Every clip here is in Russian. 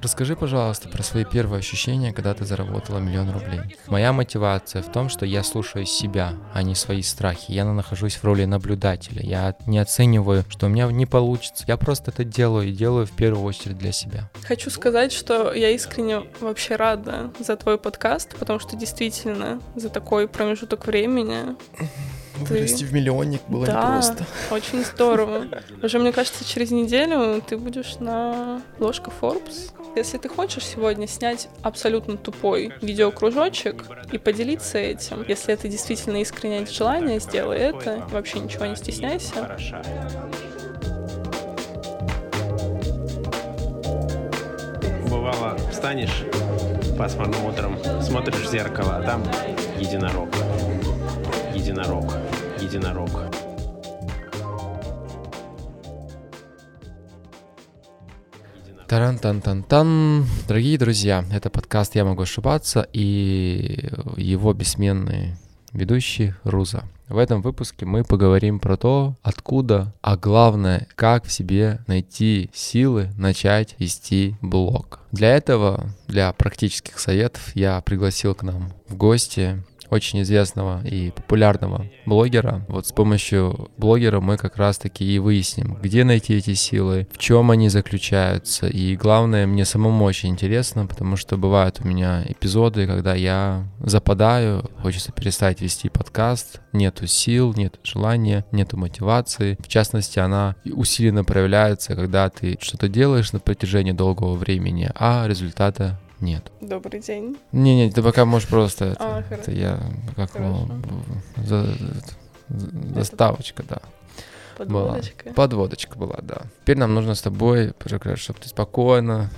Расскажи, пожалуйста, про свои первые ощущения, когда ты заработала миллион рублей. Моя мотивация в том, что я слушаю себя, а не свои страхи. Я нахожусь в роли наблюдателя. Я не оцениваю, что у меня не получится. Я просто это делаю и делаю в первую очередь для себя. Хочу сказать, что я искренне вообще рада за твой подкаст, потому что действительно за такой промежуток времени Вырасти в миллионник было да, непросто. очень здорово. Уже, мне кажется, через неделю ты будешь на ложка Forbes. Если ты хочешь сегодня снять абсолютно тупой видеокружочек и поделиться этим, если это действительно искреннее желание, сделай это. Вообще ничего не стесняйся. Бывало, встанешь пасмурным утром, смотришь в зеркало, а там единорог. Единорог. Единорог. Таран-тан-тан-тан. Дорогие друзья, это подкаст «Я могу ошибаться» и его бессменный ведущий Руза. В этом выпуске мы поговорим про то, откуда, а главное, как в себе найти силы начать вести блог. Для этого, для практических советов, я пригласил к нам в гости очень известного и популярного блогера. Вот с помощью блогера мы как раз-таки и выясним, где найти эти силы, в чем они заключаются. И главное, мне самому очень интересно, потому что бывают у меня эпизоды, когда я западаю, хочется перестать вести подкаст, нету сил, нет желания, нету мотивации. В частности, она усиленно проявляется, когда ты что-то делаешь на протяжении долгого времени, а результата нет. Добрый день. Не-не, ты пока можешь просто это. А, это хорошо. я как Хорошо. ну, за, за- заставочка, да. Подводочка. Подводочка была, да. Теперь нам нужно с тобой, чтобы ты спокойно.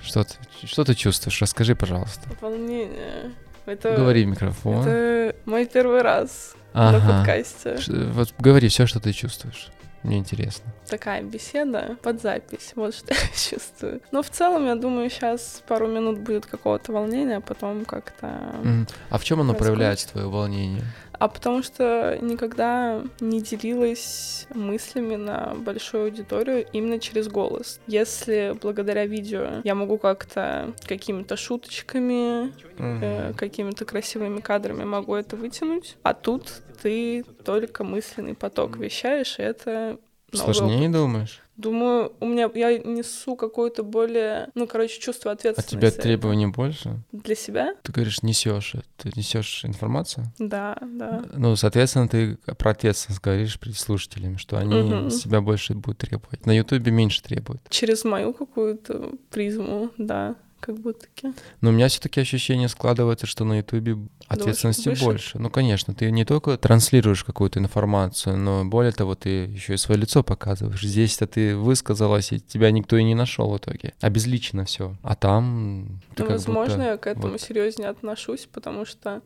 Что ты, что ты чувствуешь? Расскажи, пожалуйста. Волнение. Это, Говори в микрофон. это мой первый раз на Ага. подкасте. Ш- Вот говори все, что ты чувствуешь. Мне интересно. Такая беседа под запись. Вот что я чувствую. Но в целом, я думаю, сейчас пару минут будет какого-то волнения, а потом как-то... Мгм. А в чем оно проявляется, твое волнение? А потому что никогда не делилась мыслями на большую аудиторию именно через голос. Если благодаря видео я могу как-то какими-то шуточками, э, какими-то красивыми кадрами могу это вытянуть, а тут ты только мысленный поток вещаешь, и это Сложнее думаешь? Думаю, у меня я несу какое-то более, ну, короче, чувство А ответственности. тебя требований больше? Для себя? Ты говоришь, несешь, ты несешь информацию? Да, да. Ну, соответственно, ты про ответственность говоришь перед слушателями, что они с себя больше будут требовать. На Ютубе меньше требуют. Через мою какую-то призму, да, как будто-таки. Но у меня все-таки ощущение складывается, что на Ютубе ответственности выше? больше. Ну, конечно, ты не только транслируешь какую-то информацию, но более того, ты еще и свое лицо показываешь. Здесь-то ты высказалась, и тебя никто и не нашел в итоге. Обезличено все. А там ты Ну, возможно, будто- я к этому вот. серьезнее отношусь, потому что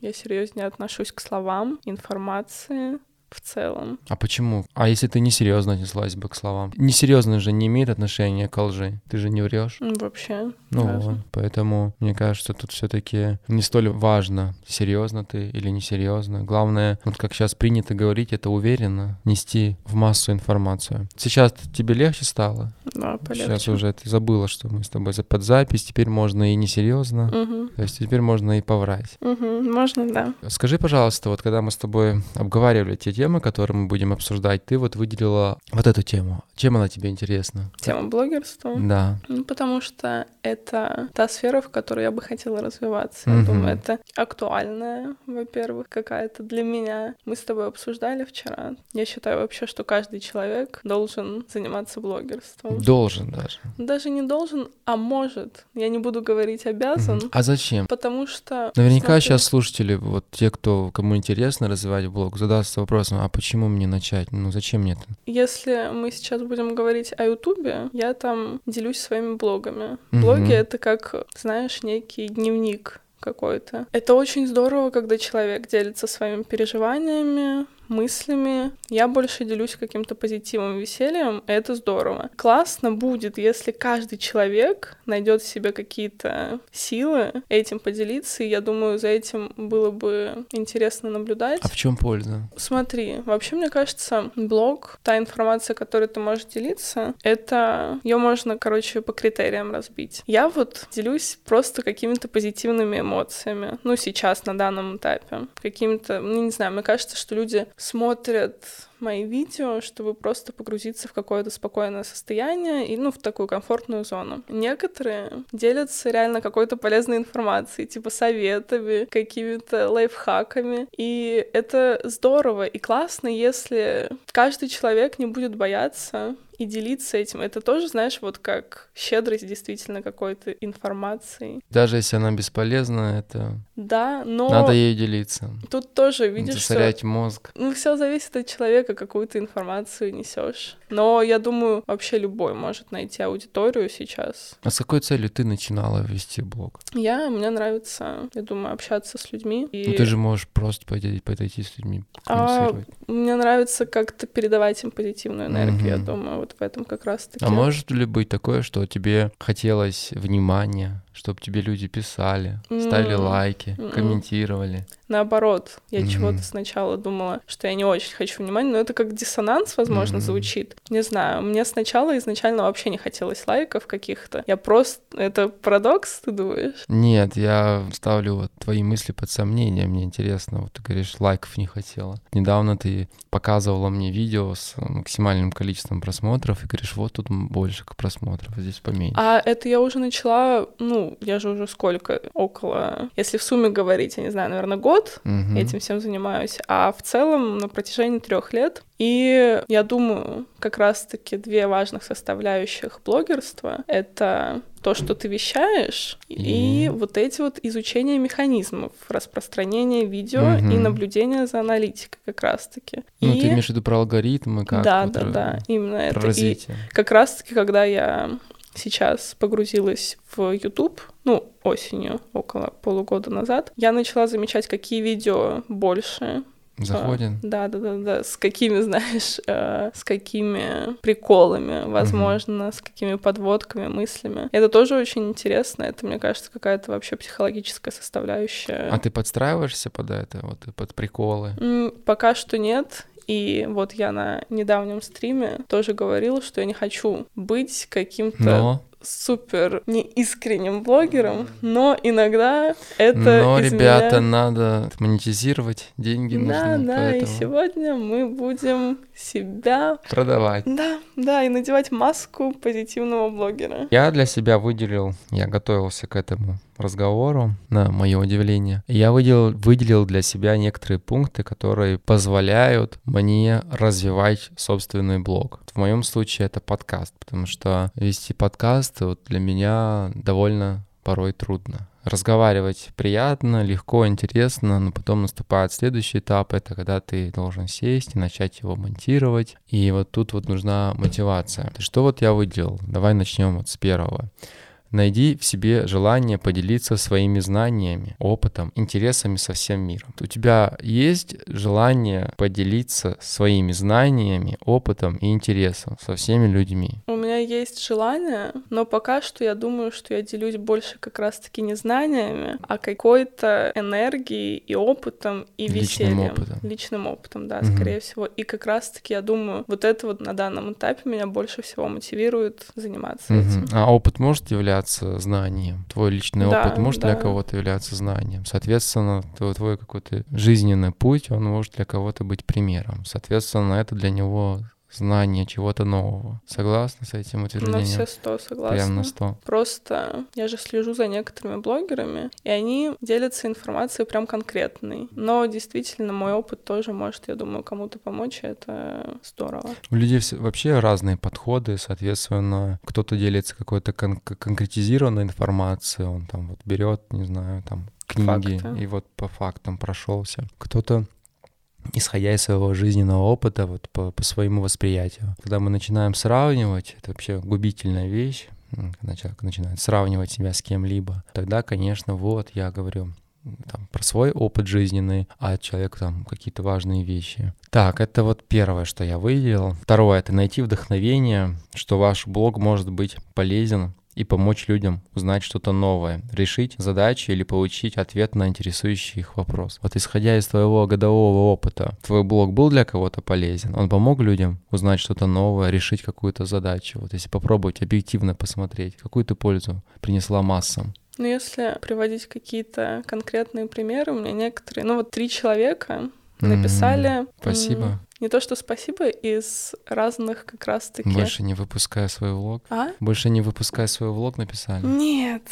я серьезнее отношусь к словам, информации в целом. А почему? А если ты несерьезно отнеслась бы к словам? Несерьезно же не имеет отношения к лжи. Ты же не врешь. Вообще. Ну вот, поэтому мне кажется, тут все-таки не столь важно, серьезно ты или несерьезно. Главное, вот как сейчас принято говорить, это уверенно нести в массу информацию. Сейчас тебе легче стало? Да, полегче. Сейчас уже ты забыла, что мы с тобой под запись. Теперь можно и несерьезно. Мгм. То есть теперь можно и поврать. Мгм. Можно, да. Скажи, пожалуйста, вот когда мы с тобой обговаривали те темы, которые мы будем обсуждать, ты вот выделила вот эту тему. Чем она тебе интересна? Тема блогерства. Да. Ну, потому что это та сфера, в которой я бы хотела развиваться. Мгм. Я думаю, это актуальная, во-первых, какая-то для меня. Мы с тобой обсуждали вчера. Я считаю вообще, что каждый человек должен заниматься блогерством. Должен даже. Даже не должен, а может. Я не буду говорить обязан, Мгм. А зачем? потому что... Наверняка смотри, сейчас слушатели, вот те, кто кому интересно развивать блог, задастся вопросом, а почему мне начать? Ну зачем мне это? Если мы сейчас будем говорить о Ютубе, я там делюсь своими блогами. Блоги — это как, знаешь, некий дневник какой-то. Это очень здорово, когда человек делится своими переживаниями, мыслями. Я больше делюсь каким-то позитивом, весельем, и это здорово. Классно будет, если каждый человек найдет в себе какие-то силы этим поделиться, и я думаю, за этим было бы интересно наблюдать. А в чем польза? Смотри, вообще, мне кажется, блог, та информация, которой ты можешь делиться, это ее можно, короче, по критериям разбить. Я вот делюсь просто какими-то позитивными эмоциями, ну, сейчас, на данном этапе, какими-то, ну, не знаю, мне кажется, что люди смотрят мои видео, чтобы просто погрузиться в какое-то спокойное состояние и, ну, в такую комфортную зону. Некоторые делятся реально какой-то полезной информацией, типа советами, какими-то лайфхаками, и это здорово и классно, если каждый человек не будет бояться и делиться этим. Это тоже, знаешь, вот как щедрость действительно какой-то информацией. Даже если она бесполезна, это... Да, но... Надо ей делиться. Тут тоже видишь, Засорять что... мозг. Ну, все зависит от человека, какую-то информацию несешь. Но я думаю, вообще любой может найти аудиторию сейчас. А с какой целью ты начинала вести блог? Я, мне нравится, я думаю, общаться с людьми. И... Ну, ты же можешь просто пойти, подойти с людьми, а, Мне нравится как-то передавать им позитивную энергию, угу. я думаю, вот в этом как раз-таки. А может ли быть такое, что тебе хотелось внимания, чтобы тебе люди писали, ставили mm. лайки, mm комментировали. Наоборот, я mm-hmm. чего-то сначала думала, что я не очень хочу внимания, но это как диссонанс, возможно, mm-hmm. звучит. Не знаю, мне сначала изначально вообще не хотелось лайков каких-то. Я просто... Это парадокс, ты думаешь? Нет, я ставлю вот твои мысли под сомнение. Мне интересно, вот ты говоришь, лайков не хотела. Недавно ты показывала мне видео с максимальным количеством просмотров и говоришь, вот тут больше просмотров, а здесь поменьше. А это я уже начала, ну, я же уже сколько, около, если в сумме говорить, я не знаю, наверное, год угу. этим всем занимаюсь, а в целом на протяжении трех лет. И я думаю, как раз-таки две важных составляющих блогерства — это то, что ты вещаешь, и, и вот эти вот изучения механизмов распространения видео угу. и наблюдения за аналитикой как раз-таки. Ну, и... ты имеешь в виду про алгоритмы, как Да, вот, да, да, именно это. Развитие. И как раз-таки, когда я сейчас погрузилась в YouTube, ну, осенью, около полугода назад, я начала замечать, какие видео больше Заходит. Да, да, да, да. С какими, знаешь, э, с какими приколами, возможно, угу. с какими подводками, мыслями. Это тоже очень интересно. Это, мне кажется, какая-то вообще психологическая составляющая. А ты подстраиваешься под это, вот под приколы? М- пока что нет. И вот я на недавнем стриме тоже говорила, что я не хочу быть каким-то Но супер неискренним блогером, но иногда это Но, из ребята, надо монетизировать, деньги да, нужны. Да, да, поэтому... и сегодня мы будем себя... Продавать. Да, да, и надевать маску позитивного блогера. Я для себя выделил, я готовился к этому разговору, на мое удивление, я выделил, выделил для себя некоторые пункты, которые позволяют мне развивать собственный блог. В моем случае это подкаст, потому что вести подкаст вот для меня довольно порой трудно. Разговаривать приятно, легко, интересно, но потом наступает следующий этап, это когда ты должен сесть и начать его монтировать. И вот тут вот нужна мотивация. Что вот я выделил? Давай начнем вот с первого. Найди в себе желание поделиться своими знаниями, опытом, интересами со всем миром. У тебя есть желание поделиться своими знаниями, опытом и интересом со всеми людьми? У меня есть желание, но пока что я думаю, что я делюсь больше как раз-таки не знаниями, а какой-то энергией и опытом и весельем. Личным опытом. Личным опытом, да, угу. скорее всего. И как раз-таки я думаю, вот это вот на данном этапе меня больше всего мотивирует заниматься угу. этим. А опыт может являться являться знанием. Твой личный да, опыт может да. для кого-то являться знанием. Соответственно, твой, твой какой-то жизненный путь, он может для кого-то быть примером. Соответственно, это для него знание чего-то нового. Согласна с этим утверждением? На все сто согласна. Прям на сто. Просто я же слежу за некоторыми блогерами, и они делятся информацией прям конкретной. Но действительно, мой опыт тоже может, я думаю, кому-то помочь, и это здорово. У людей вообще разные подходы, соответственно, кто-то делится какой-то кон- конкретизированной информацией, он там вот берет, не знаю, там книги Факты. и вот по фактам прошелся. Кто-то исходя из своего жизненного опыта, вот по, по своему восприятию. Когда мы начинаем сравнивать, это вообще губительная вещь, когда человек начинает сравнивать себя с кем-либо, тогда, конечно, вот, я говорю, там, про свой опыт жизненный, а человек там какие-то важные вещи. Так, это вот первое, что я выделил. Второе — это найти вдохновение, что ваш блог может быть полезен и помочь людям узнать что-то новое, решить задачи или получить ответ на интересующий их вопрос. Вот исходя из твоего годового опыта, твой блог был для кого-то полезен? Он помог людям узнать что-то новое, решить какую-то задачу? Вот если попробовать объективно посмотреть, какую ты пользу принесла массам? Ну, если приводить какие-то конкретные примеры, у меня некоторые, ну вот три человека написали. Mm, спасибо. Не то, что спасибо, из разных как раз-таки... Больше не выпуская свой влог? А? Больше не выпуская свой влог написали? Нет.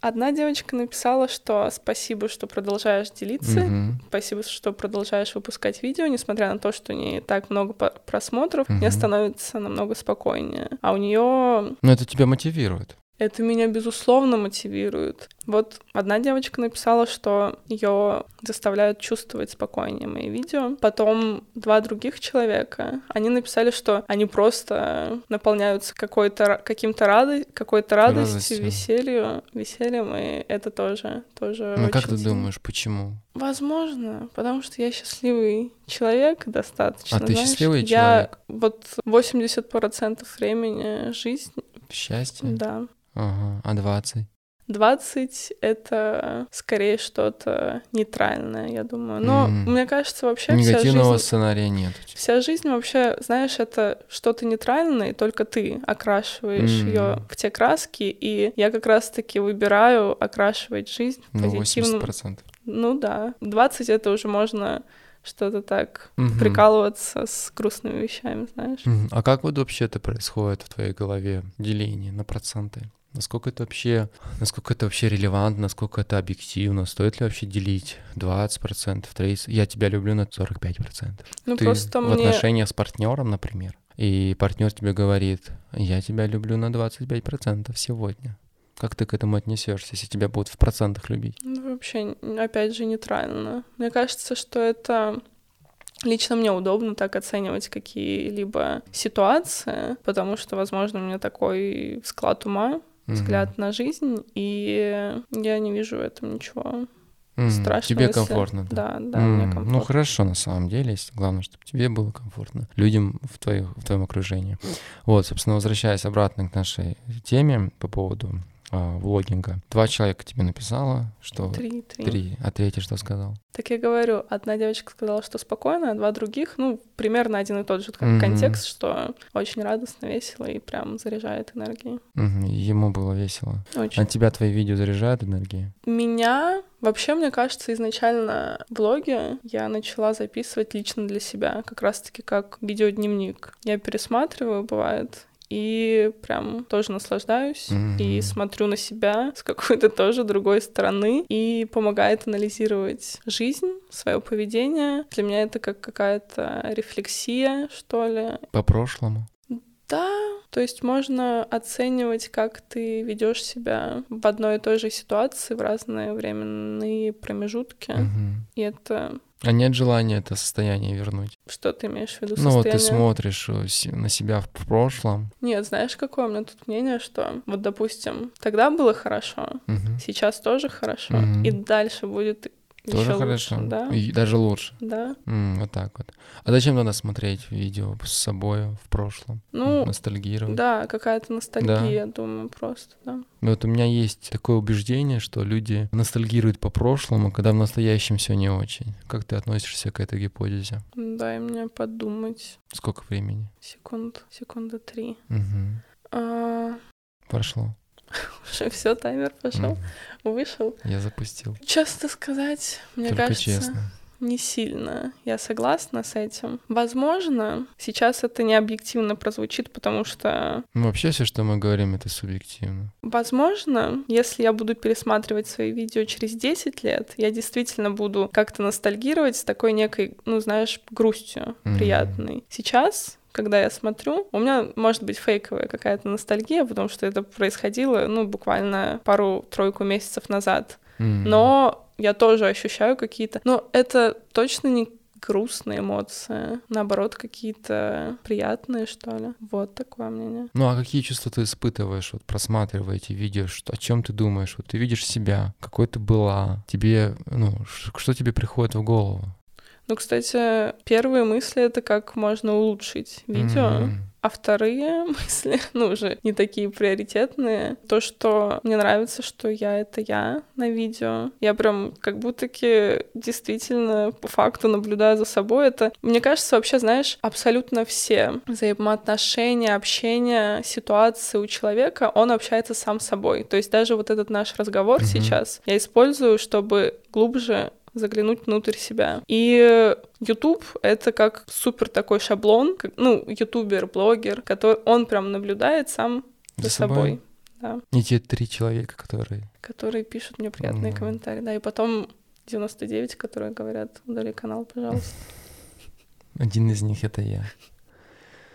Одна девочка написала, что спасибо, что продолжаешь делиться, Мгм. спасибо, что продолжаешь выпускать видео, несмотря на то, что не так много просмотров, Мгм. мне становится намного спокойнее. А у нее Ну, это тебя мотивирует. Это меня безусловно мотивирует. Вот одна девочка написала, что ее заставляют чувствовать спокойнее мои видео. Потом два других человека, они написали, что они просто наполняются какой-то каким-то рады, какой-то радостью, Радостью. веселью, весельем, и это тоже тоже. Ну, как ты сильно. думаешь, почему? Возможно, потому что я счастливый человек достаточно. А ты знаешь. счастливый я человек? Вот 80% времени жизнь, Счастье? да. Ага. А 20? 20 — это скорее что-то нейтральное, я думаю. Но Мгм. мне кажется, вообще вся Негативного жизнь... сценария нет. Вся жизнь вообще, знаешь, это что-то нейтральное, и только ты окрашиваешь Мгм. ее в те краски, и я как раз-таки выбираю окрашивать жизнь Ну, позитивным. 80%. Ну да. 20 это уже можно что-то так Мгм. прикалываться с грустными вещами, знаешь. А как вот вообще это происходит в твоей голове, деление на проценты? Насколько это вообще, насколько это вообще релевантно, насколько это объективно? Стоит ли вообще делить 20%, 30%? Я тебя люблю на 45%. Ну Ты просто в мне... отношениях с партнером, например, и партнер тебе говорит, я тебя люблю на 25% сегодня. Как ты к этому отнесешься, если тебя будут в процентах любить? Ну, вообще, опять же, нейтрально. Мне кажется, что это лично мне удобно так оценивать какие-либо ситуации, потому что, возможно, у меня такой склад ума, Взгляд на жизнь, и я не вижу в этом ничего Мгм. страшного. Тебе если- комфортно, да? Да, да, мне М, комфортно. Ну хорошо, на самом деле, если главное, чтобы тебе было комфортно, людям в, твоих, в твоем окружении. Вот, собственно, возвращаясь обратно к нашей теме по поводу а, влогинга. Два человека тебе написала, что... Три, три. Три. А третий что сказал? Так я говорю, одна девочка сказала, что спокойно, а два других, ну, примерно один и тот же Мгм. контекст, что очень радостно, весело и прям заряжает энергией. Мгм, Ему было весело. Очень. А тебя твои видео заряжают энергией? Меня вообще, мне кажется, изначально влоги я начала записывать лично для себя, как раз-таки как видеодневник. Я пересматриваю, бывает, и прям тоже наслаждаюсь и Мгм. смотрю на себя с какой-то тоже другой стороны и помогает анализировать жизнь, свое поведение. Для меня это как какая-то рефлексия, что ли. По прошлому? Да, то есть можно оценивать, как ты ведешь себя в одной и той же ситуации в разные временные промежутки. Мгм. И это А нет желания это состояние вернуть? что ты имеешь в виду Ну вот ты состояние? смотришь э, на себя в прошлом. Нет, знаешь, какое у меня тут мнение, что вот, допустим, тогда было хорошо, Мгм. сейчас тоже хорошо, Мгм. и дальше будет Тоже еще хорошо. лучше, да? И даже лучше. Да. М, вот так вот. А зачем надо смотреть видео с собой в прошлом? Ну, Ностальгировать? Да, какая-то ностальгия, думаю, просто, да. Ну, Вот у меня есть такое убеждение, что люди ностальгируют по прошлому, когда в настоящем все не очень. Как ты относишься к этой гипотезе? Дай мне подумать. Сколько времени? Секунд, секунда три. Мгм. А, Прошло. уже все, таймер пошел, вышел. Я запустил. Честно сказать, мне Только кажется, честно. не сильно. Я согласна с этим. Возможно, сейчас это не объективно прозвучит, потому что, Ну, вообще все, что мы говорим, это субъективно. возможно, если я буду пересматривать свои видео через 10 лет, я действительно буду как-то ностальгировать с такой некой, ну, знаешь, грустью Мгм. приятной. Сейчас когда я смотрю, у меня может быть фейковая какая-то ностальгия, потому что это происходило, ну, буквально пару-тройку месяцев назад. Но я тоже ощущаю какие-то... Но это точно не грустные эмоции, наоборот, какие-то приятные, что ли. Вот такое мнение. Ну а какие чувства ты испытываешь, вот просматривая эти видео, что, о чем ты думаешь? Вот ты видишь себя, какой ты была, тебе, ну, что тебе приходит в голову? Ну, кстати, первые мысли — это как можно улучшить видео. Mm-hmm. А вторые мысли, ну, уже не такие приоритетные. То, что мне нравится, что я — это я на видео. Я прям как будто-таки действительно по факту наблюдаю за собой. Это, мне кажется, вообще, знаешь, абсолютно все взаимоотношения, общение, ситуации у человека, он общается сам с собой. То есть даже вот этот наш разговор mm-hmm. сейчас я использую, чтобы глубже заглянуть внутрь себя. И YouTube — это как супер такой шаблон, как, ну, ютубер, блогер, который он прям наблюдает сам за, за собой. собой. Да. Не те три человека, которые... Которые пишут мне приятные mm. комментарии, да, и потом 99, которые говорят, удали канал, пожалуйста. Один из них — это я.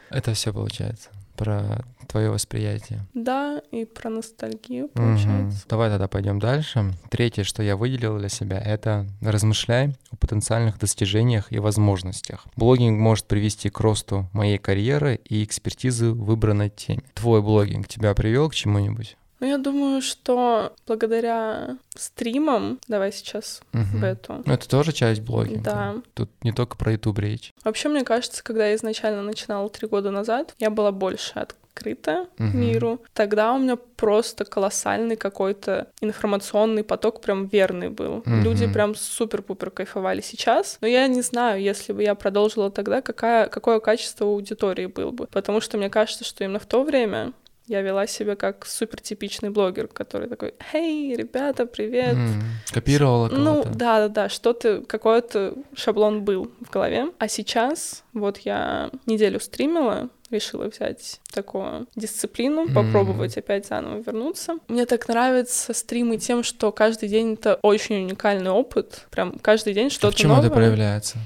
Это все получается про твое восприятие. Да, и про ностальгию, получается. Угу. Давай тогда пойдем дальше. Третье, что я выделил для себя, это размышляй о потенциальных достижениях и возможностях. Блогинг может привести к росту моей карьеры и экспертизы в выбранной теме. Твой блогинг тебя привел к чему-нибудь? Ну, я думаю, что благодаря стримам, давай сейчас угу. в эту. Ну, это тоже часть блогинга. Да. Тут не только про YouTube речь. Вообще, мне кажется, когда я изначально начинала три года назад, я была больше открыта угу. миру. Тогда у меня просто колоссальный какой-то информационный поток прям верный был. Угу. Люди прям супер-пупер кайфовали сейчас. Но я не знаю, если бы я продолжила тогда, какая, какое качество аудитории было бы. Потому что мне кажется, что именно в то время я вела себя как супер типичный блогер, который такой, «Эй, ребята, привет!» mm, Копировала ну. Ну, да-да-да, что-то, какой-то шаблон был в голове. А сейчас, вот я неделю стримила, решила взять такую дисциплину, mm. попробовать опять заново вернуться. Мне так нравятся стримы тем, что каждый день это очень уникальный опыт. Прям каждый день что-то новое. В чем это проявляется?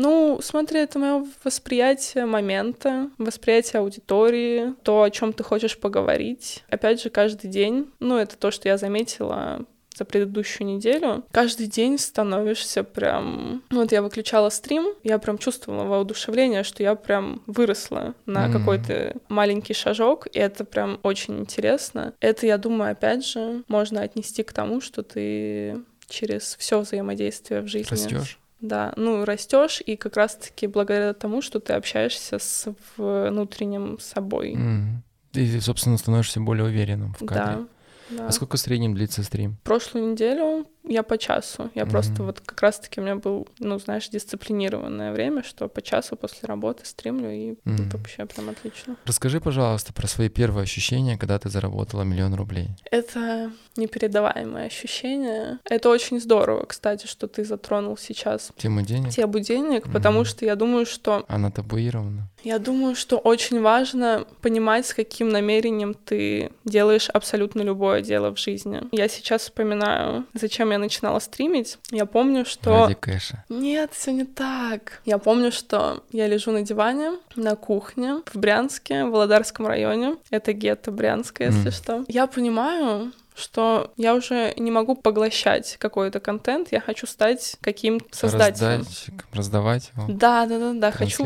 Ну, смотри, это мое восприятие момента, восприятие аудитории, то, о чем ты хочешь поговорить. Опять же, каждый день, ну, это то, что я заметила за предыдущую неделю, каждый день становишься прям... Ну, вот я выключала стрим, я прям чувствовала воодушевление, что я прям выросла на mm-hmm. какой-то маленький шажок, и это прям очень интересно. Это, я думаю, опять же, можно отнести к тому, что ты через все взаимодействие в жизни... Растешь? Да, ну растешь, и как раз-таки благодаря тому, что ты общаешься с внутренним собой. Mm. И, собственно, становишься более уверенным в кадре. Да. Да. А сколько в среднем длится стрим? Прошлую неделю я по часу. Я mm-hmm. просто вот как раз-таки у меня был, ну, знаешь, дисциплинированное время, что по часу после работы стримлю, и mm-hmm. это вообще прям отлично. Расскажи, пожалуйста, про свои первые ощущения, когда ты заработала миллион рублей. Это непередаваемое ощущение. Это очень здорово, кстати, что ты затронул сейчас тему денег. Тему денег, mm-hmm. потому что я думаю, что... Она табуирована. Я думаю, что очень важно понимать, с каким намерением ты делаешь абсолютно любое дело в жизни. Я сейчас вспоминаю, зачем я начинала стримить. Я помню, что... Ради кэша. Нет, все не так. Я помню, что я лежу на диване на кухне в Брянске, в Володарском районе. Это гетто Брянска, если mm. что. Я понимаю, что я уже не могу поглощать какой-то контент, я хочу стать каким-то создателем. Раздать, раздавать его. Да, да, да, да. Хочу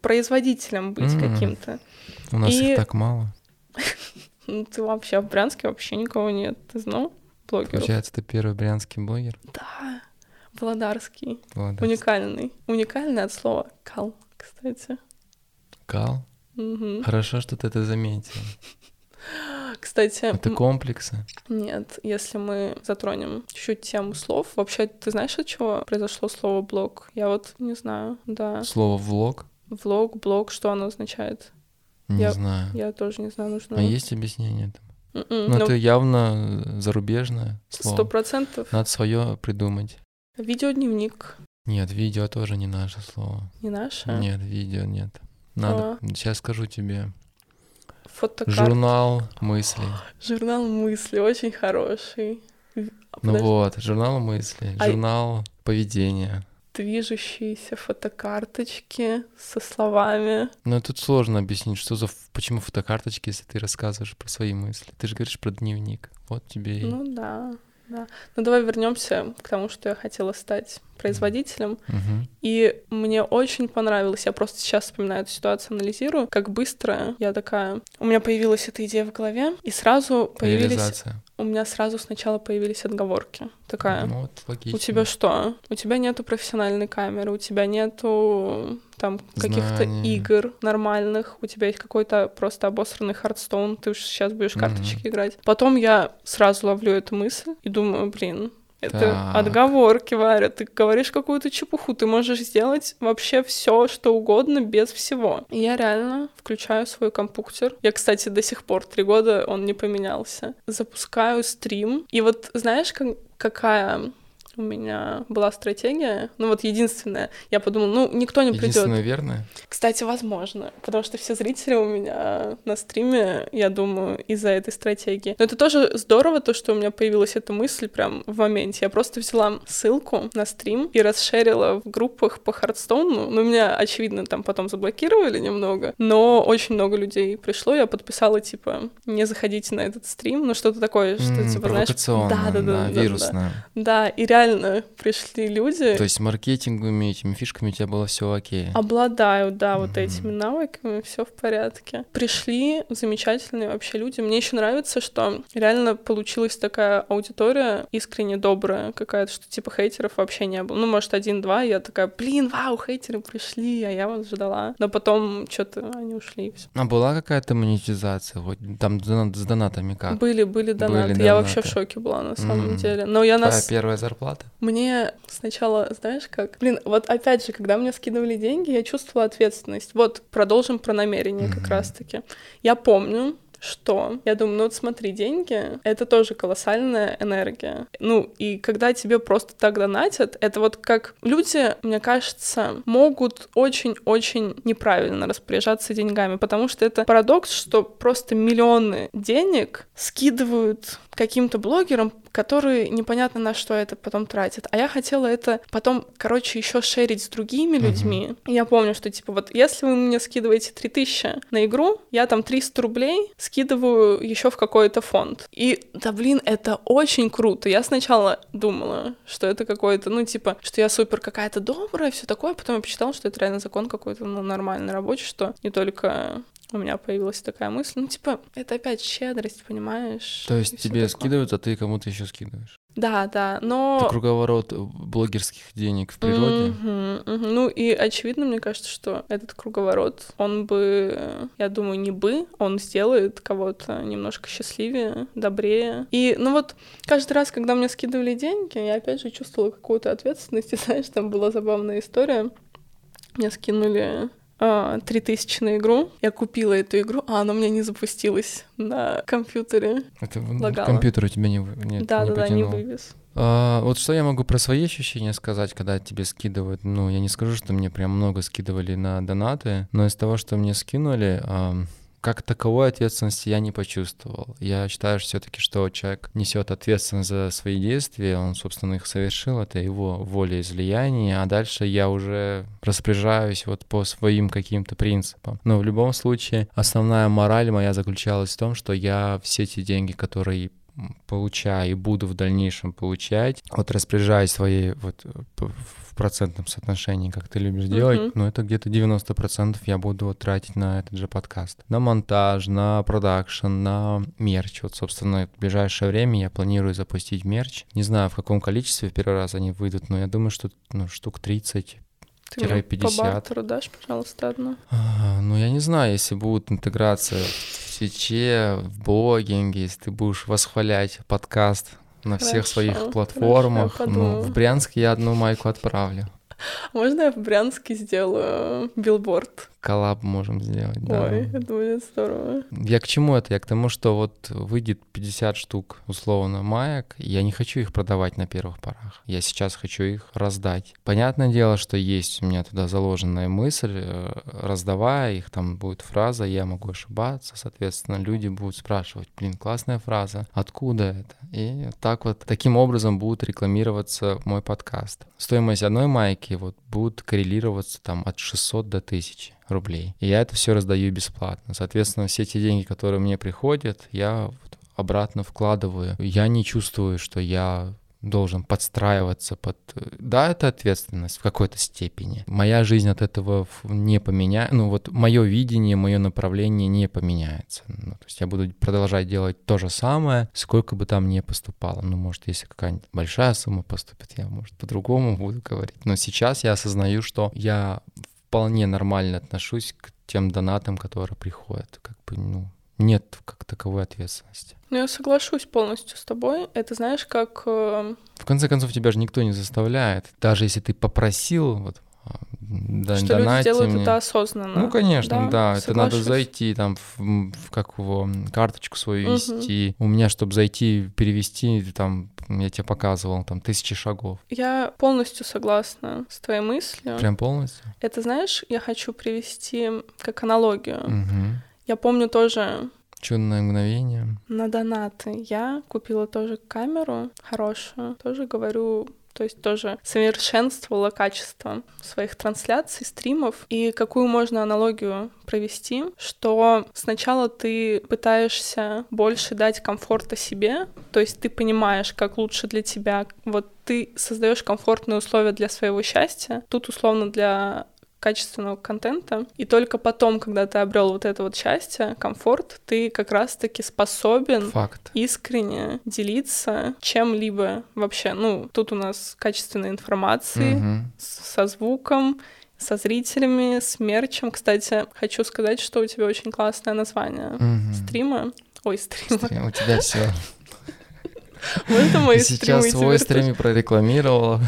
производителем быть mm-hmm. каким-то. У нас И... их так мало. Ну, ты вообще в Брянске вообще никого нет, ты знал? Блогеров. Получается, ты первый брянский блогер? Да, Володарский. Володарский. Уникальный. Уникальный от слова кал, кстати. Кал? Угу. Хорошо, что ты это заметил. Кстати... Это комплексы? Нет, если мы затронем чуть-чуть тему слов. Вообще, ты знаешь, от чего произошло слово «блог»? Я вот не знаю, да. Слово «влог»? Влог, блог, что оно означает? Не я, знаю. Я тоже не знаю, нужно... А есть объяснение этому? М-м, ну, это явно зарубежное слово. Сто процентов. Надо свое придумать. Видеодневник. Нет, видео тоже не наше слово. Не наше? Нет, видео нет. Надо. А. Сейчас скажу тебе. Фотокарт. Журнал мыслей. Журнал мыслей, очень хороший. Ну вот, журнал мыслей, а... журнал поведения. Движущиеся фотокарточки со словами. Ну, тут сложно объяснить, что за почему фотокарточки, если ты рассказываешь про свои мысли. Ты же говоришь про дневник. Вот тебе и... Ну да, Да. Ну давай вернемся к тому, что я хотела стать производителем. Мгм. И мне очень понравилось, я просто сейчас вспоминаю эту ситуацию, анализирую, как быстро я такая... У меня появилась эта идея в голове, и сразу появились... У меня сразу сначала появились отговорки. Такая, Ну, вот логично. у тебя что? У тебя нету профессиональной камеры, у тебя нету там каких-то игр нормальных, у тебя есть какой-то просто обосранный Hearthstone, ты уж сейчас будешь карточки играть. Потом я сразу ловлю эту мысль и думаю, блин, это Так. отговорки, Варя. Ты говоришь какую-то чепуху. Ты можешь сделать вообще все, что угодно, без всего. И я реально включаю свой компьютер. Я, кстати, до сих пор три года он не поменялся. Запускаю стрим. И вот знаешь, как- какая у меня была стратегия? Ну вот единственная. Я подумала, ну никто не придет. Единственное верное. Кстати, возможно, потому что все зрители у меня на стриме, я думаю, из-за этой стратегии. Но это тоже здорово, то, что у меня появилась эта мысль прям в моменте. Я просто взяла ссылку на стрим и расшерила в группах по Хардстоуну. Ну, меня, очевидно, там потом заблокировали немного, но очень много людей пришло. Я подписала, типа, не заходите на этот стрим, ну, что-то такое, что, М, типа, знаешь... провокационно, Да, да, да, да, да, да. вирусное. Да, и реально пришли люди. То есть маркетинговыми этими фишками у тебя было все окей. Обладаю, да, вот Мгм. этими навыками, все в порядке. Пришли замечательные вообще люди. Мне еще нравится, что реально получилась такая аудитория искренне добрая какая-то, что типа хейтеров вообще не было. Ну, может, один-два, я такая, блин, вау, хейтеры пришли, а я вас ждала. Но потом что-то они ушли. и. А была какая-то монетизация? Вот там с дона- с донатами как? Были, были донаты. Были Я вообще в шоке была на самом Мгм. деле. Но я Твоя нас... первая зарплата? Мне сначала, знаешь как? Блин, вот опять же, когда мне скидывали деньги, я чувствовала ответственность. Вот, продолжим про намерение как Мгм. раз-таки. Я помню, что я думаю, ну вот смотри, деньги — это тоже колоссальная энергия. Ну, и когда тебе просто так донатят, это вот как люди, мне кажется, могут очень-очень неправильно распоряжаться деньгами, потому что это парадокс, что просто миллионы денег скидывают каким-то блогерам, которые непонятно на что это потом тратят. А я хотела это потом, короче, еще шерить с другими Мгм. людьми. Я помню, что типа вот если вы мне скидываете 3000 на игру, я там 300 рублей скидываю еще в какой-то фонд. И да блин, это очень круто. Я сначала думала, что это какой-то, ну типа, что я супер какая-то добрая, все такое, потом я почитала, что это реально закон какой-то, ну, нормальный рабочий, что не только у меня появилась такая мысль, ну, типа, это опять щедрость, понимаешь? То есть тебе такое. скидывают, а ты кому-то еще скидываешь? Да, да, Это но... круговорот блогерских денег в природе. Мгм, мгм. Ну и очевидно, мне кажется, что этот круговорот, он бы, э, я думаю, не бы, он сделает кого-то немножко счастливее, добрее. И, ну вот, каждый раз, когда мне скидывали деньги, я опять же чувствовала какую-то ответственность. И знаешь, там была забавная история. Мне скинули а, 3000 на игру. Я купила эту игру, а она у меня не запустилась на компьютере. Это Лагало. компьютер у тебя не, нет, да, не да, да, не вывез. А, вот что я могу про свои ощущения сказать, когда тебе скидывают? Ну, я не скажу, что мне прям много скидывали на донаты, но из того, что мне скинули, ам, как таковой ответственности я не почувствовал. Я считаю все-таки, что человек несет ответственность за свои действия, он, собственно, их совершил, это его волеизлияние, а дальше я уже распоряжаюсь вот по своим каким-то принципам. Но в любом случае, основная мораль моя заключалась в том, что я все эти деньги, которые получаю и буду в дальнейшем получать, вот распоряжаюсь своей вот э, процентном соотношении, как ты любишь делать, Мгм. но это где-то 90% я буду тратить на этот же подкаст. На монтаж, на продакшн, на мерч. Вот, собственно, в ближайшее время я планирую запустить мерч. Не знаю, в каком количестве в первый раз они выйдут, но я думаю, что ну, штук 30 Ты мне 50. по бартеру дашь, пожалуйста, одну? а, Ну, я не знаю, если будет интеграция в Твиче, в блогинге, если ты будешь восхвалять подкаст на всех Хорошо, своих хорошо, платформах. ну, в Брянск я одну майку отправлю. Можно я в Брянске сделаю билборд? Коллаб можем сделать, да. Ой, это будет здорово. Я к чему это? Я к тому, что вот выйдет 50 штук, условно, маек, и я не хочу их продавать на первых порах. Я сейчас хочу их раздать. Понятное дело, что есть у меня туда заложенная мысль, э, раздавая их, там будет фраза, я могу ошибаться, соответственно, люди будут спрашивать, блин, классная фраза, откуда это? И так вот, таким образом будет рекламироваться мой подкаст. Стоимость одной майки вот будет коррелироваться там от 600 до 1000 рублей. И я это все раздаю бесплатно. Соответственно, все те деньги, которые мне приходят, я обратно вкладываю. Я не чувствую, что я должен подстраиваться под... Да, это ответственность в какой-то степени. Моя жизнь от этого не поменяется. Ну вот мое видение, мое направление не поменяется. Ну, то есть я буду продолжать делать то же самое, сколько бы там ни поступало. Ну, может, если какая-нибудь большая сумма поступит, я, может, по-другому буду говорить. Но сейчас я осознаю, что я вполне нормально отношусь к тем донатам, которые приходят. Как бы, ну, нет как таковой ответственности. Ну, я соглашусь полностью с тобой. Это знаешь, как... Э... В конце концов, тебя же никто не заставляет. Даже если ты попросил, вот, а, да, что люди делают мне. это осознанно. Ну, конечно, да. да. Это надо зайти там в, в как его карточку свою угу. вести. У меня, чтобы зайти, перевести, там, я тебе показывал, там, тысячи шагов. Я полностью согласна с твоей мыслью. Прям полностью? Это, знаешь, я хочу привести как аналогию. Угу. Я помню тоже Чудное мгновение. На донаты. Я купила тоже камеру хорошую. Тоже говорю то есть тоже совершенствовала качество своих трансляций, стримов. И какую можно аналогию провести, что сначала ты пытаешься больше дать комфорта себе, то есть ты понимаешь, как лучше для тебя. Вот ты создаешь комфортные условия для своего счастья. Тут условно для качественного контента. И только потом, когда ты обрел вот это вот счастье, комфорт, ты как раз-таки способен Факт. искренне делиться чем-либо вообще. Ну, тут у нас качественной информации угу. со звуком, со зрителями, с мерчем. Кстати, хочу сказать, что у тебя очень классное название угу. стрима. Ой, стрима. Стрим, у тебя все можно мои Сейчас свой стрим прорекламировала.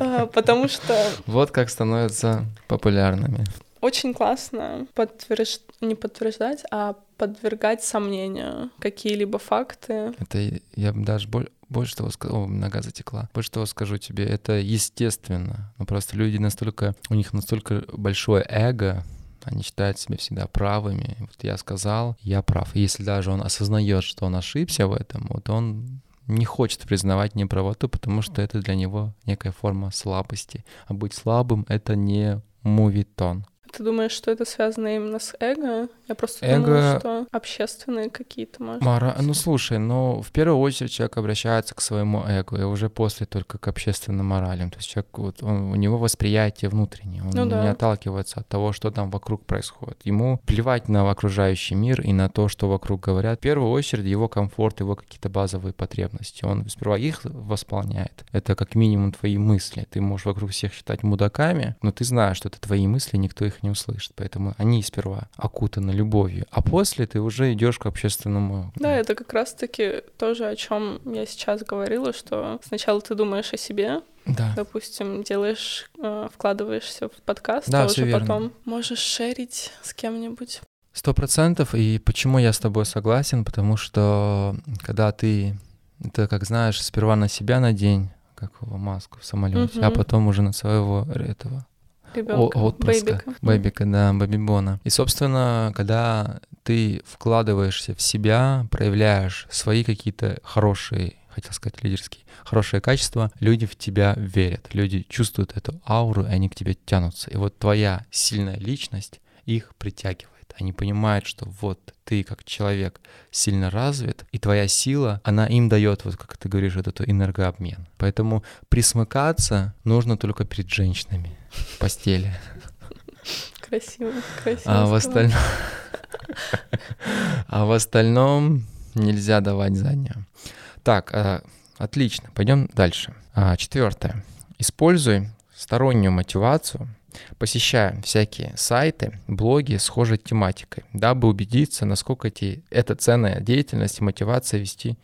А, потому что... Вот как становятся популярными. Очень классно подтвержд... не подтверждать, а подвергать сомнению какие-либо факты. Это я даже боль, больше того скажу, о, нога затекла. Больше того скажу тебе, это естественно. Но просто люди настолько, у них настолько большое эго, они считают себя всегда правыми. Вот я сказал, я прав. И если даже он осознает, что он ошибся в этом, вот он не хочет признавать неправоту, потому что это для него некая форма слабости. А быть слабым — это не мувитон. Ты думаешь, что это связано именно с эго? Я просто эго... думала, что общественные какие-то, может Мара... Ну, слушай, ну, в первую очередь человек обращается к своему эго, и уже после только к общественным моралям. То есть человек, вот, он, у него восприятие внутреннее, он ну, да. не отталкивается от того, что там вокруг происходит. Ему плевать на окружающий мир и на то, что вокруг говорят. В первую очередь его комфорт, его какие-то базовые потребности. Он сперва их восполняет. Это как минимум твои мысли. Ты можешь вокруг всех считать мудаками, но ты знаешь, что это твои мысли, никто их не услышит. Поэтому они сперва окутаны любовью, а после ты уже идешь к общественному. Да, это как раз-таки тоже, о чем я сейчас говорила, что сначала ты думаешь о себе, да. Допустим, делаешь, э, вкладываешься в подкаст, да, а уже верно. потом можешь шерить с кем-нибудь. Сто процентов. И почему я с тобой согласен? Потому что когда ты, это как знаешь, сперва на себя надень, как его маску в самолете, угу. а потом уже на своего этого Ребенка, отпрыска, бэйбика. бэйбика, да, бэбибона. И, собственно, когда ты вкладываешься в себя, проявляешь свои какие-то хорошие хотел сказать лидерские, хорошие качества, люди в тебя верят, люди чувствуют эту ауру, и они к тебе тянутся. И вот твоя сильная личность их притягивает. Они понимают, что вот ты как человек сильно развит, и твоя сила, она им дает, вот как ты говоришь, вот эту энергообмен. Поэтому присмыкаться нужно только перед женщинами в постели. Красиво, красиво. А в остальном... А в остальном нельзя давать заднюю. Так, э, отлично, пойдем дальше. А, четвертое. Используй стороннюю мотивацию посещая всякие сайты, блоги схожей тематикой, дабы убедиться, насколько эти, это ценная деятельность и мотивация вести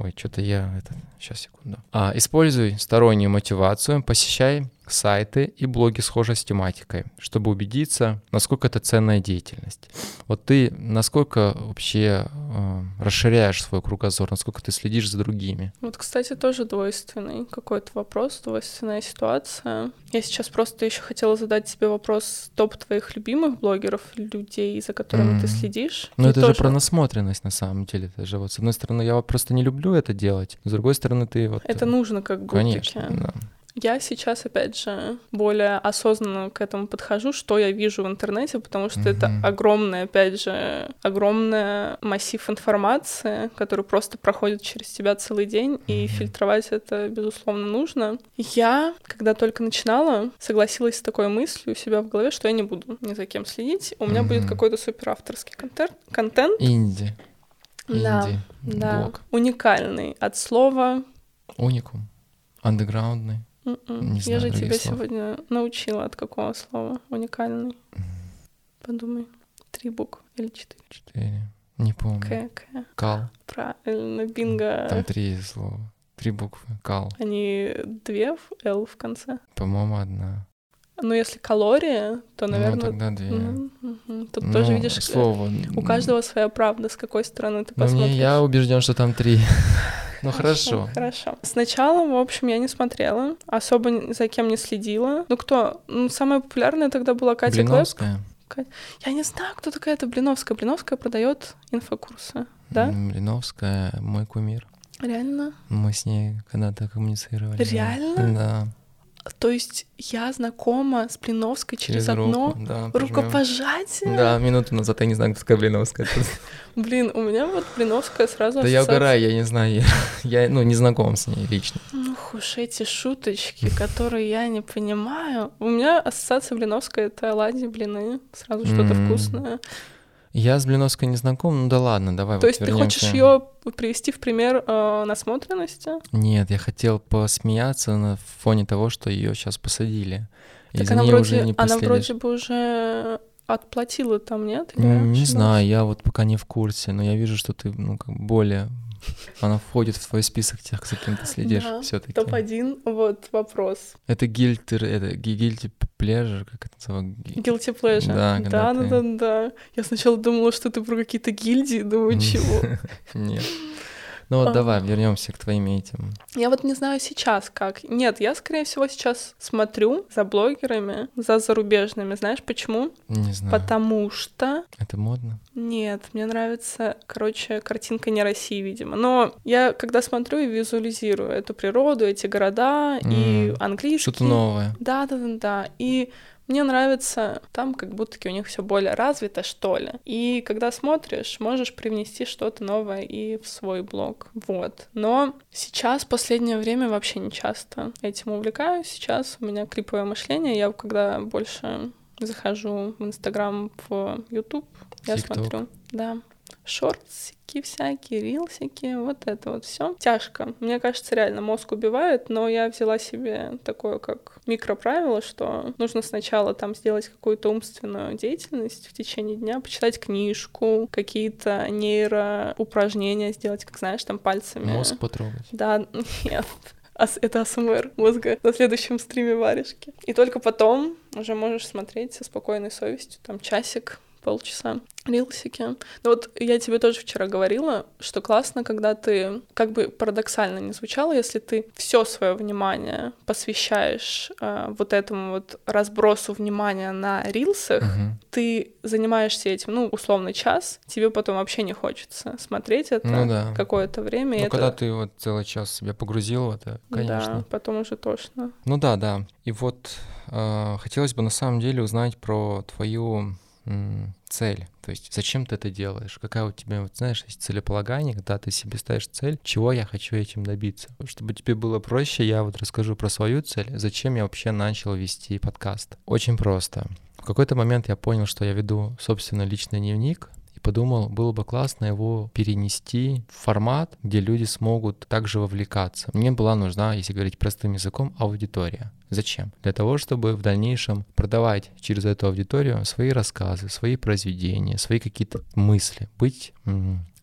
Ой, что-то я... Это... Сейчас, секунду. А, используй стороннюю мотивацию, посещай сайты и блоги схожие с тематикой, чтобы убедиться, насколько это ценная деятельность. Вот ты насколько вообще э, расширяешь свой кругозор, насколько ты следишь за другими? Вот, кстати, тоже двойственный какой-то вопрос, двойственная ситуация. Я сейчас просто еще хотела задать тебе вопрос топ твоих любимых блогеров, людей, за которыми mm. ты следишь. Ну это тоже... же про насмотренность на самом деле. Это же вот с одной стороны я просто не люблю это делать, с другой стороны ты вот... Это нужно как губки. Конечно, да. Я сейчас, опять же, более осознанно к этому подхожу, что я вижу в интернете, потому что Мгм. это огромный, опять же, огромный массив информации, который просто проходит через тебя целый день, и Мгм. фильтровать это, безусловно, нужно. Я, когда только начинала, согласилась с такой мыслью у себя в голове, что я не буду ни за кем следить. У меня будет Мгм. какой-то суперавторский контент, контент Инди. Да, Инди. да, Блог. уникальный от слова Уникум. Андеграундный. М-м. Не Я знаю же других тебя слов. сегодня научила от какого слова уникальный. Подумай. Три буквы или четыре. Четыре. Не помню. К, К. Кал. Правильно, бинго. Там три слова. Три буквы. Кал. Они две в Л в конце. По-моему, одна. Но если калории, то, Ну, наверное... тогда две. м, мгм. Тут Ну, тоже видишь, слово. у каждого своя правда, с какой стороны ты Ну, посмотришь. мне, я убежден, что там три. Ну, хорошо. Хорошо. Сначала, в общем, я не смотрела, особо за кем не следила. Ну кто? Ну, самая популярная тогда была Катя Клэп. Блиновская? Я не знаю, кто такая эта Блиновская. Блиновская продает инфокурсы. Да? Блиновская, мой кумир. Реально? Мы с ней когда-то коммуницировали. Реально? Да. То есть я знакома с Блиновской через, одно руку, да, рукопожатие? Да, минуту назад я не знаю, кто такая Блиновская. Блин, у меня вот Блиновская сразу Да я угораю, я не знаю. я- ну, не знаком с ней лично. Ух уж эти шуточки, которые я не понимаю. У меня ассоциация Блиновская — это оладьи, блины, сразу что-то вкусное. Я с Блиновской не знаком, ну да ладно, давай То вот есть ты хочешь ее привести в пример э, насмотренности? Нет, я хотел посмеяться на фоне того, что ее сейчас посадили. Так за она вроде, уже не она вроде бы уже отплатила там, нет? Или Не ошиблась? знаю, я вот пока не в курсе, но я вижу, что ты, ну, как более... Она входит в твой список тех, за кем ты следишь Да, все таки Топ-1, вот вопрос. Это гильтер, это гильти плежер, как это называется? Guilty pleasure. Да, да, когда да, ты- да, да. Я сначала думала, что ты про какие-то гильдии, думаю, чего? Нет. Ну вот давай вернемся к твоим этим. Я вот не знаю сейчас как. Нет, я, скорее всего, сейчас смотрю за блогерами, за зарубежными. Знаешь почему? Не знаю. Потому что Это модно? Нет, мне нравится, короче, картинка не России, видимо. Но я, когда смотрю и визуализирую эту природу, эти города и М, английский. Что-то новое. Да, да, да, да. И мне нравится там, как будто у них все более развито, что ли. И когда смотришь, можешь привнести что-то новое и в свой блог. Вот. Но сейчас, в последнее время, вообще не часто этим увлекаюсь. Сейчас у меня клиповое мышление. Я когда больше захожу в Инстаграм, в Ютуб, я TikTok. смотрю. Да. Шортсики всякие, рилсики, вот это вот все. Тяжко. Мне кажется, реально мозг убивает, но я взяла себе такое как микроправило, что нужно сначала там сделать какую-то умственную деятельность в течение дня, почитать книжку, какие-то нейроупражнения сделать, как знаешь, там пальцами. Мозг потрогать. Да, нет. Это АСМР мозга на следующем стриме варежки. И только потом уже можешь смотреть со спокойной совестью, там часик, полчаса рилсики. Ну вот я тебе тоже вчера говорила, что классно, когда ты, как бы парадоксально не звучало, если ты все свое внимание посвящаешь э, вот этому вот разбросу внимания на рилсах, Мгм. ты занимаешься этим, ну, условно, час, тебе потом вообще не хочется смотреть это Ну да. какое-то время. Ну, это... когда ты вот целый час себя погрузил в это, Да, конечно. потом уже тошно. Ну да, да. И вот э, хотелось бы на самом деле узнать про твою цель. То есть зачем ты это делаешь? Какая у тебя, вот, знаешь, есть целеполагание, когда ты себе ставишь цель, чего я хочу этим добиться. Чтобы тебе было проще, я вот расскажу про свою цель. Зачем я вообще начал вести подкаст? Очень просто. В какой-то момент я понял, что я веду, собственно, личный дневник, и подумал, было бы классно его перенести в формат, где люди смогут также вовлекаться. Мне была нужна, если говорить простым языком, аудитория. Зачем? Для того, чтобы в дальнейшем продавать через эту аудиторию свои рассказы, свои произведения, свои какие-то мысли, быть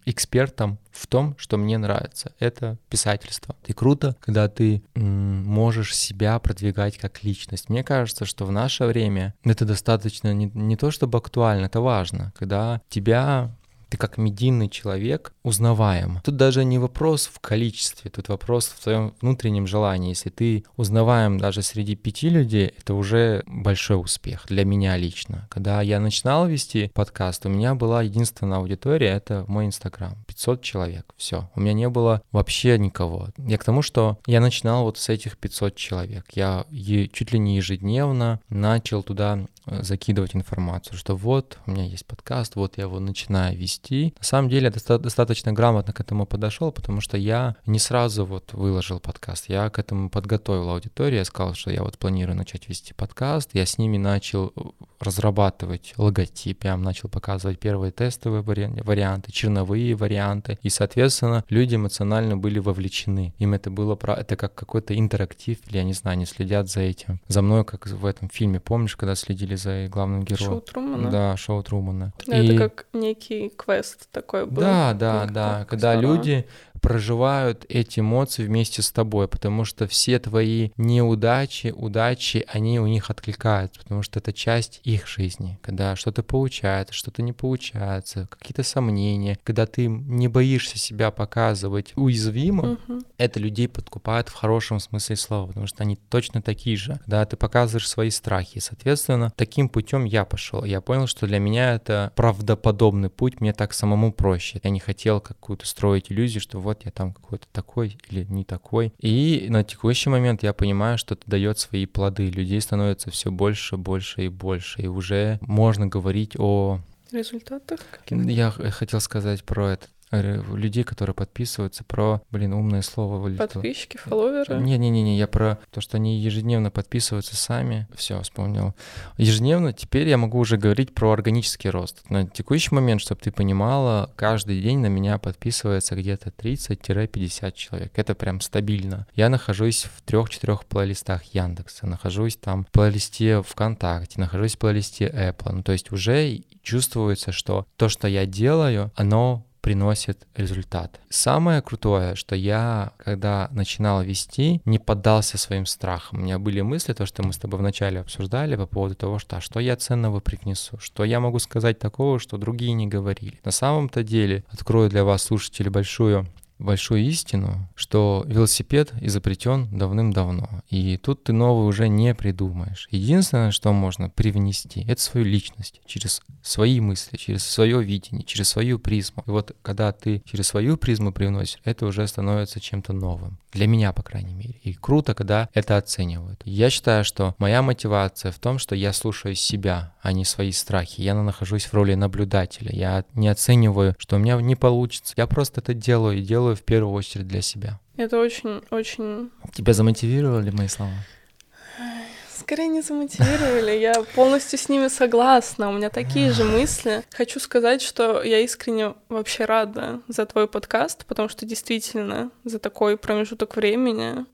экспертом в том, что мне нравится. Это писательство. И круто, когда ты можешь себя продвигать как личность. Мне кажется, что в наше время это достаточно не, не то чтобы актуально, это важно, когда тебя ты как медийный человек узнаваем. Тут даже не вопрос в количестве, тут вопрос в твоем внутреннем желании. Если ты узнаваем даже среди пяти людей, это уже большой успех для меня лично. Когда я начинал вести подкаст, у меня была единственная аудитория, это мой инстаграм. 500 человек, все. У меня не было вообще никого. Я к тому, что я начинал вот с этих 500 человек. Я чуть ли не ежедневно начал туда э, закидывать информацию, что вот у меня есть подкаст, вот я его начинаю вести. На самом деле я достаточно грамотно к этому подошел, потому что я не сразу вот выложил подкаст, я к этому подготовил аудиторию, я сказал, что я вот планирую начать вести подкаст, я с ними начал э, разрабатывать логотип, я им начал показывать первые тестовые варианты, черновые варианты, и, соответственно, люди эмоционально были вовлечены. Им это было, про, это как какой-то интерактив, или, я не знаю, они следят за этим. За мной, как в этом фильме, помнишь, когда следили за главным героем? Шоу Трумана? Да, шоу Трумана. Да, и... Это как некий квест такой был. Да, да, да, когда люди проживают эти эмоции вместе с тобой, потому что все твои неудачи, удачи, они у них откликаются, потому что это часть их жизни, когда что-то получается, что-то не получается, какие-то сомнения, когда ты не боишься себя показывать уязвимо, угу. это людей подкупает в хорошем смысле слова, потому что они точно такие же, когда ты показываешь свои страхи. Соответственно, таким путем я пошел. Я понял, что для меня это правдоподобный путь, мне так самому проще. Я не хотел какую-то строить иллюзию, что вот я там какой-то такой или не такой. И на текущий момент я понимаю, что это дает свои плоды. Людей становится все больше, больше и больше. И уже можно говорить о результатах? Я хотел сказать про это людей, которые подписываются, про, блин, умное слово вылетело. Подписчики, фолловеры? Не-не-не, я про то, что они ежедневно подписываются сами. Все, вспомнил. Ежедневно теперь я могу уже говорить про органический рост. На текущий момент, чтобы ты понимала, каждый день на меня подписывается где-то 30-50 человек. Это прям стабильно. Я нахожусь в трех-четырех плейлистах Яндекса, нахожусь там в плейлисте ВКонтакте, нахожусь в плейлисте Apple. Ну, то есть уже чувствуется, что то, что я делаю, оно приносит результат. Самое крутое, что я, когда начинал вести, не поддался своим страхам. У меня были мысли, то, что мы с тобой вначале обсуждали по поводу того, что а что я ценного привнесу, что я могу сказать такого, что другие не говорили. На самом-то деле, открою для вас, слушатели, большую большую истину, что велосипед изобретен давным-давно, и тут ты новый уже не придумаешь. Единственное, что можно привнести, это свою личность через свои мысли, через свое видение, через свою призму. И вот когда ты через свою призму привносишь, это уже становится чем-то новым. Для меня, по крайней мере. И круто, когда это оценивают. Я считаю, что моя мотивация в том, что я слушаю себя, а не свои страхи. Я нахожусь в роли наблюдателя. Я не оцениваю, что у меня не получится. Я просто это делаю и делаю в первую очередь для себя. Это очень-очень... Тебя замотивировали мои слова? скорее не замотивировали. Я полностью с ними согласна. У меня такие же мысли. Хочу сказать, что я искренне вообще рада за твой подкаст, потому что действительно за такой промежуток времени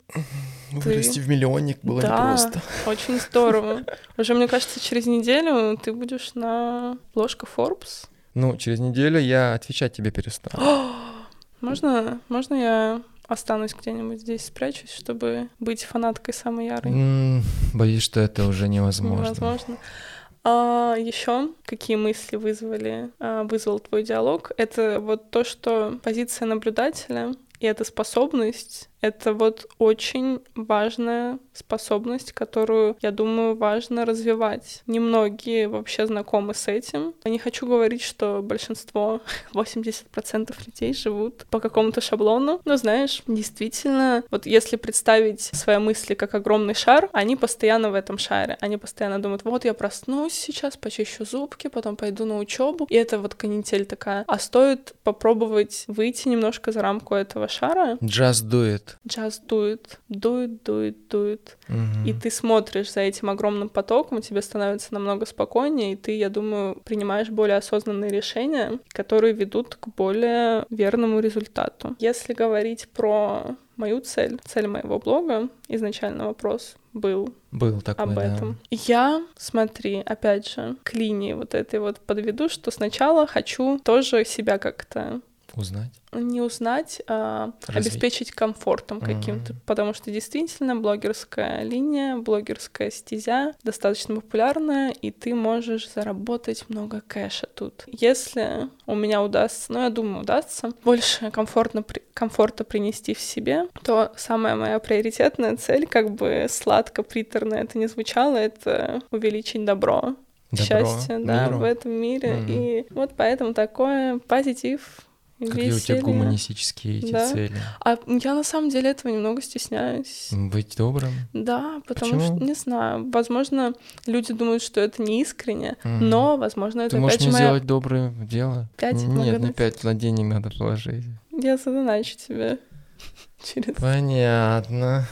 Вырасти ты... в миллионник было да, непросто. очень здорово. Уже, мне кажется, через неделю ты будешь на ложка Forbes. Ну, через неделю я отвечать тебе перестану. можно, можно я останусь где-нибудь здесь, спрячусь, чтобы быть фанаткой самой ярой. Mm, боюсь, что это уже невозможно. Невозможно. А, еще какие мысли вызвали, а, вызвал твой диалог? Это вот то, что позиция наблюдателя и эта способность это вот очень важная способность, которую, я думаю, важно развивать. Немногие вообще знакомы с этим. Я не хочу говорить, что большинство, 80% людей живут по какому-то шаблону, но знаешь, действительно, вот если представить свои мысли как огромный шар, они постоянно в этом шаре. Они постоянно думают, вот я проснусь сейчас, почищу зубки, потом пойду на учебу. И это вот канитель такая. А стоит попробовать выйти немножко за рамку этого шара. Just do it джаз дует, дует, дует, дует. Угу. И ты смотришь за этим огромным потоком, тебе становится намного спокойнее, и ты, я думаю, принимаешь более осознанные решения, которые ведут к более верному результату. Если говорить про мою цель, цель моего блога, изначально вопрос был был такой, об этом. Да. Я, смотри, опять же, к линии вот этой вот подведу, что сначала хочу тоже себя как-то Узнать? Не узнать, а Развить. обеспечить комфортом каким-то. Mm-hmm. Потому что действительно блогерская линия, блогерская стезя достаточно популярная, и ты можешь заработать много кэша тут. Если у меня удастся, ну, я думаю, удастся, больше комфортно, комфорта принести в себе, то самая моя приоритетная цель, как бы сладко-приторно это не звучало, это увеличить добро. Добро, счастье, да, в этом мире. Mm-hmm. И вот поэтому такое позитив Какие у тебя веселье. гуманистические эти Да. цели? А я на самом деле этого немного стесняюсь. Быть добрым? Да, потому Почему? что, не знаю, возможно, люди думают, что это не искренне, Мгм. но, возможно, это Ты можешь же моя... сделать доброе дело? Пять Нет, не нагадать? пять, на денег надо положить. Я задоначу тебе через... Понятно.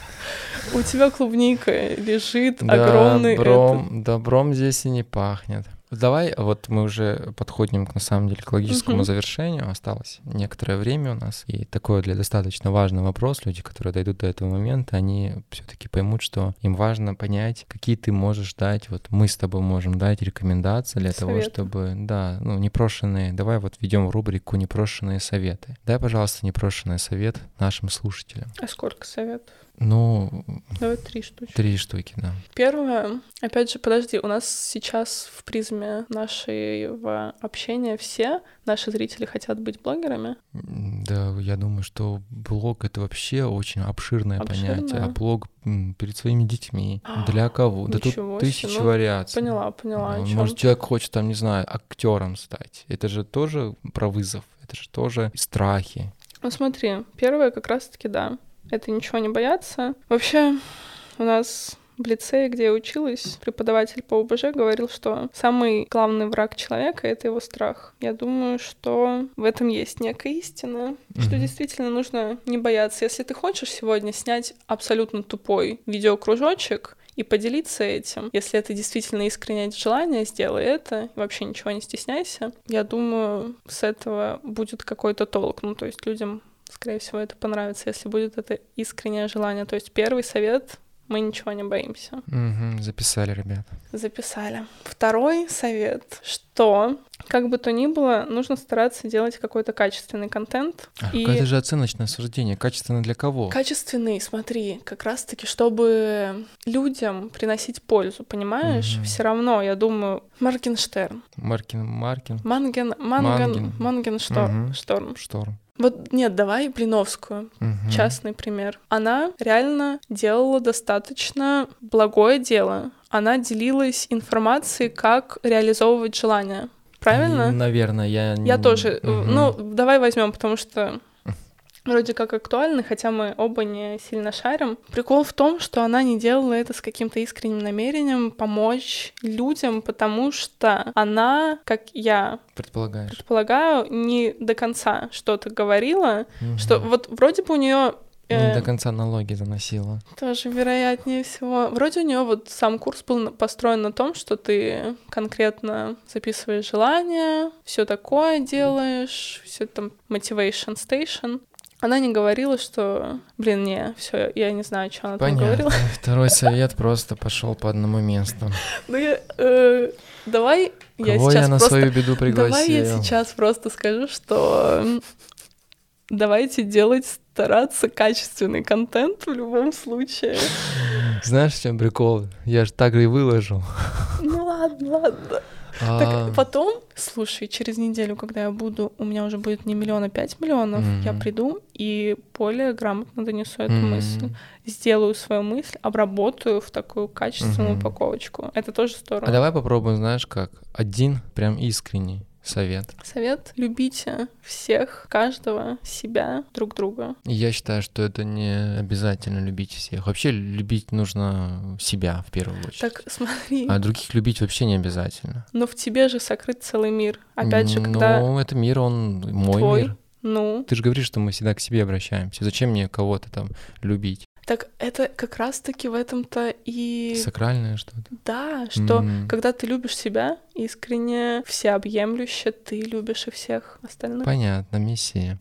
У тебя клубника лежит Да, огромный этот- добром, добром здесь и не пахнет. Давай, вот мы уже подходим, к, на самом деле, к логическому Мгм. завершению. Осталось некоторое время у нас. И такой для достаточно важный вопрос. Люди, которые дойдут до этого момента, они все-таки поймут, что им важно понять, какие ты можешь дать, вот мы с тобой можем дать рекомендации для того, Советы. чтобы, да, ну, непрошенные, давай вот введем рубрику непрошенные советы. Дай, пожалуйста, непрошенный совет нашим слушателям. А сколько советов? Ну, Давай три штучки. три штуки, да. Первое, опять же, подожди, у нас сейчас в призме нашего общения все наши зрители хотят быть блогерами. Да, я думаю, что блог это вообще очень обширное, понятие. Обширное? А блог перед своими детьми. Для кого? Да тут себе, тысячи ну, вариаций. Поняла, поняла. Чём Может, человек хочет, там, не знаю, актером стать. Это же тоже про вызов. Это же тоже страхи. Ну смотри, первое как раз-таки да. Это ничего не бояться. Вообще, у нас в лицее, где я училась, преподаватель по ОБЖ говорил, что самый главный враг человека — это его страх. Я думаю, что в этом есть некая истина, что Мгм. действительно нужно не бояться. Если ты хочешь сегодня снять абсолютно тупой видеокружочек, и поделиться этим. Если это действительно искреннее желание, сделай это. И вообще ничего не стесняйся. Я думаю, с этого будет какой-то толк. Ну, то есть людям, скорее всего, это понравится, если будет это искреннее желание. То есть первый совет — мы ничего не боимся. Мгм, записали, ребят. Записали. Второй совет, что, как бы то ни было, нужно стараться делать какой-то качественный контент. А И- какое-то же оценочное суждение. Качественно для кого? Качественный, смотри, как раз-таки, чтобы людям приносить пользу, понимаешь? Мгм. Все равно, я думаю, Моргенштерн, Маркин, Маркин, Манген, Манген. Манген, Мангеншторм, Мгм. Шторм. Шторм. Вот нет, давай Блиновскую, Мгм. частный пример. Она реально делала достаточно благое дело. Она делилась информацией, как реализовывать желания. Правильно? Наверное, я... Я тоже. Мгм. Ну, давай возьмем, потому что вроде как актуально, хотя мы оба не сильно шарим. Прикол в том, что она не делала это с каким-то искренним намерением помочь людям, потому что она, как я Предполагаешь. предполагаю, не до конца что-то говорила, Мгм. что вот вроде бы у нее Не до конца налоги заносила. тоже вероятнее всего. Вроде у нее вот сам курс был построен на том, что ты конкретно записываешь желания, все такое делаешь, все там motivation station. Она не говорила, что, блин, не, все, я не знаю, что она там Понятно. говорила. Второй совет просто пошел по одному месту. Ну я, э, давай я Кого сейчас я на просто, свою беду пригласил? давай я сейчас просто скажу, что давайте делать стараться качественный контент в любом случае. Знаешь, в чем прикол? Я же так и выложил. Ну ладно, ладно. А, Так потом, слушай, через неделю, когда я буду, у меня уже будет не миллион, а пять миллионов, я приду и более грамотно донесу эту мысль, сделаю свою мысль, обработаю в такую качественную упаковочку. Это тоже здорово. А давай попробуем, знаешь, как? Один прям искренний совет. Совет: любите всех, каждого, себя, друг друга. Я считаю, что это не обязательно любить всех. Вообще любить нужно себя в первую очередь. Так смотри, А других любить вообще не обязательно. но в тебе же сокрыт целый мир. Опять же, когда Ну, это мир, он мой твой, мир. ну, Ты же говоришь, что мы всегда к себе обращаемся. Зачем мне кого-то там любить? Так это как раз-таки в этом-то и Сакральное что-то. Да, что М. когда ты любишь себя искренне, всеобъемлюще, ты любишь и всех остальных. Понятно, миссия.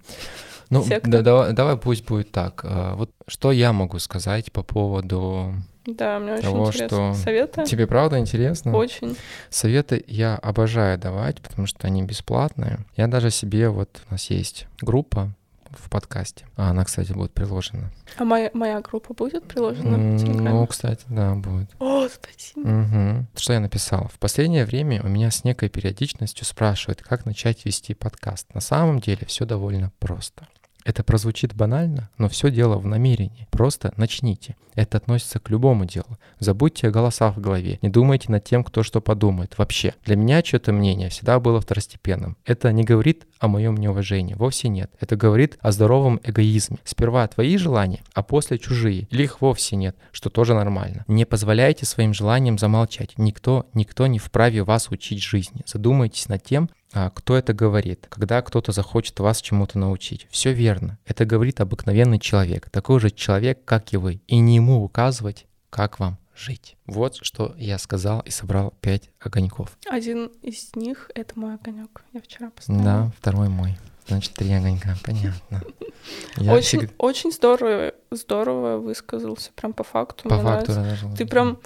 Ну, да, давай, давай пусть будет так. А, Вот что я могу сказать по поводу... Да, мне очень Того, интересно. что Советы? Тебе правда интересно? Очень. Советы я обожаю давать, потому что они бесплатные. Я даже себе, вот у нас есть группа в подкасте. А она, кстати, будет приложена. А моя, моя группа будет приложена в Телеграме? Ну, кстати, да, будет. О, спасибо. Мгм. Что я написал? В последнее время у меня с некой периодичностью спрашивают, как начать вести подкаст. На самом деле все довольно просто. Это прозвучит банально, но все дело в намерении. Просто начните. Это относится к любому делу. Забудьте о голосах в голове. Не думайте над тем, кто что подумает. Вообще. Для меня чье-то мнение всегда было второстепенным. Это не говорит о моем неуважении. Вовсе нет. Это говорит о здоровом эгоизме. Сперва твои желания, а после чужие. Или их вовсе нет, что тоже нормально. Не позволяйте своим желаниям замолчать. Никто, никто не вправе вас учить жизни. Задумайтесь над тем, кто это говорит, когда кто-то захочет вас чему-то научить. Все верно. Это говорит обыкновенный человек, такой же человек, как и вы. И не ему указывать, как вам жить. Вот что я сказал и собрал пять огоньков. Один из них — это мой огонек. Я вчера поставила. Да, второй мой. Значит, три огонька, понятно. Я очень, всегда- очень здорово, здорово высказался, прям по факту. По факту даже- Ты прям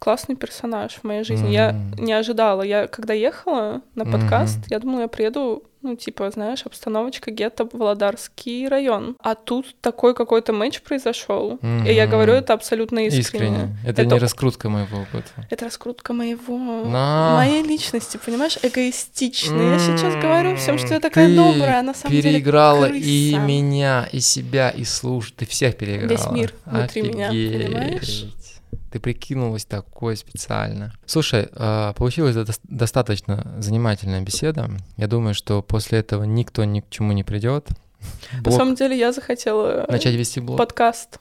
классный персонаж в моей жизни. Я М. не ожидала. Я когда ехала на подкаст, Мгм. я думала, я приеду, ну, типа, знаешь, обстановочка гетто Володарский район. А тут такой какой-то матч произошел. И я говорю это абсолютно искренне. Искренне. Это, Это- не раскрутка моего опыта. Это раскрутка моего, На. моей личности, понимаешь, эгоистичной. Я сейчас говорю всем, что я такая Ты добрая, а на самом переиграла деле и крыса. меня, и себя, и служ. Ты всех переиграла. Весь мир внутри меня, Офигеть. понимаешь? Ты прикинулась такой специально. Слушай, а, получилась до- достаточно занимательная беседа. Я думаю, что после этого никто ни к чему не придет. На самом деле я захотела Начать вести блог. подкаст.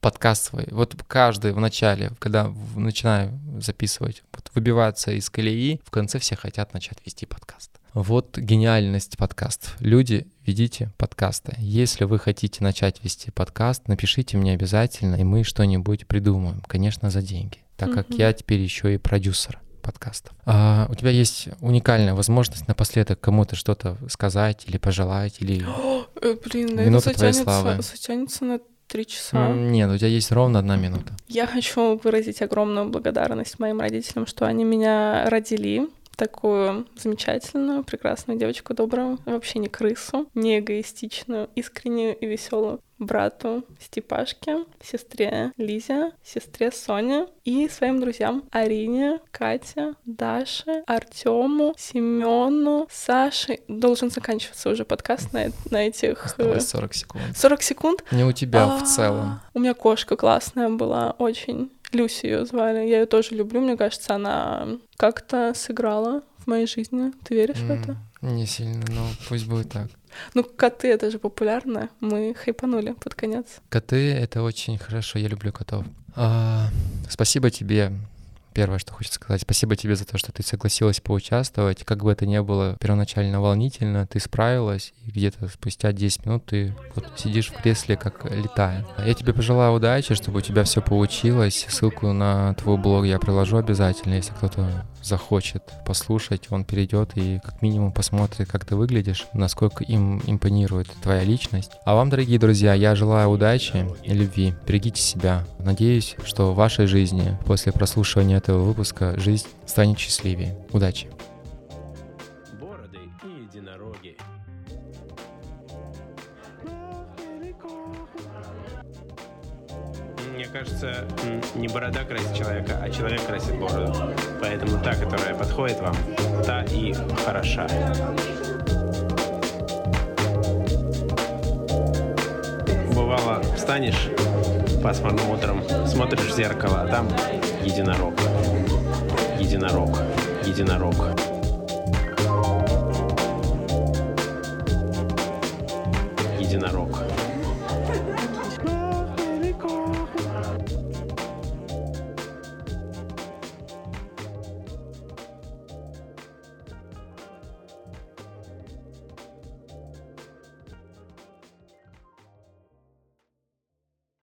подкаст свой. Вот каждый в начале, когда начинаю записывать, вот выбиваться из колеи, в конце все хотят начать вести подкаст. Вот гениальность подкастов. Люди, ведите подкасты. Если вы хотите начать вести подкаст, напишите мне обязательно, и мы что-нибудь придумаем. Конечно, за деньги. Так как я теперь еще и продюсер подкастов. А, у тебя есть уникальная возможность напоследок кому-то что-то сказать или пожелать, или... Э, блин, да Минута это твоей славы. затянется на три часа. Нет, у тебя есть ровно одна минута. Я хочу выразить огромную благодарность моим родителям, что они меня родили такую замечательную, прекрасную девочку, добрую, вообще не крысу, не эгоистичную, искреннюю и веселую брату Степашке, сестре Лизе, сестре Соне и своим друзьям Арине, Кате, Даше, Артему, Семену, Саше. Должен заканчиваться уже подкаст на, на этих э, Осталось 40 секунд. 40 секунд. Не у тебя в А, целом. У меня кошка классная была, очень. Люси ее звали. Я ее тоже люблю. Мне кажется, она как-то сыграла в моей жизни. Ты веришь в это? Не сильно, но пусть будет так. Ну, коты это же популярно. Мы хайпанули под конец. Коты — это очень хорошо, я люблю котов. А, спасибо тебе. Первое, что хочется сказать, спасибо тебе за то, что ты согласилась поучаствовать. Как бы это ни было первоначально волнительно, ты справилась, и где-то спустя 10 минут ты вот сидишь в кресле, как летая. Я тебе пожелаю удачи, чтобы у тебя все получилось. Ссылку на твой блог я приложу обязательно, если кто-то захочет послушать, он перейдет и как минимум посмотрит, как ты выглядишь, насколько им импонирует твоя личность. А вам, дорогие друзья, я желаю удачи и любви. Берегите себя. Надеюсь, что в вашей жизни после прослушивания этого выпуска жизнь станет счастливее. Удачи! Мне кажется, не борода красит человека, а человек красит бороду. Поэтому та, которая подходит вам, та и хороша. Бывало, встанешь пасмурным утром, смотришь в зеркало, а там единорог. Единорог. Единорог. Единорог.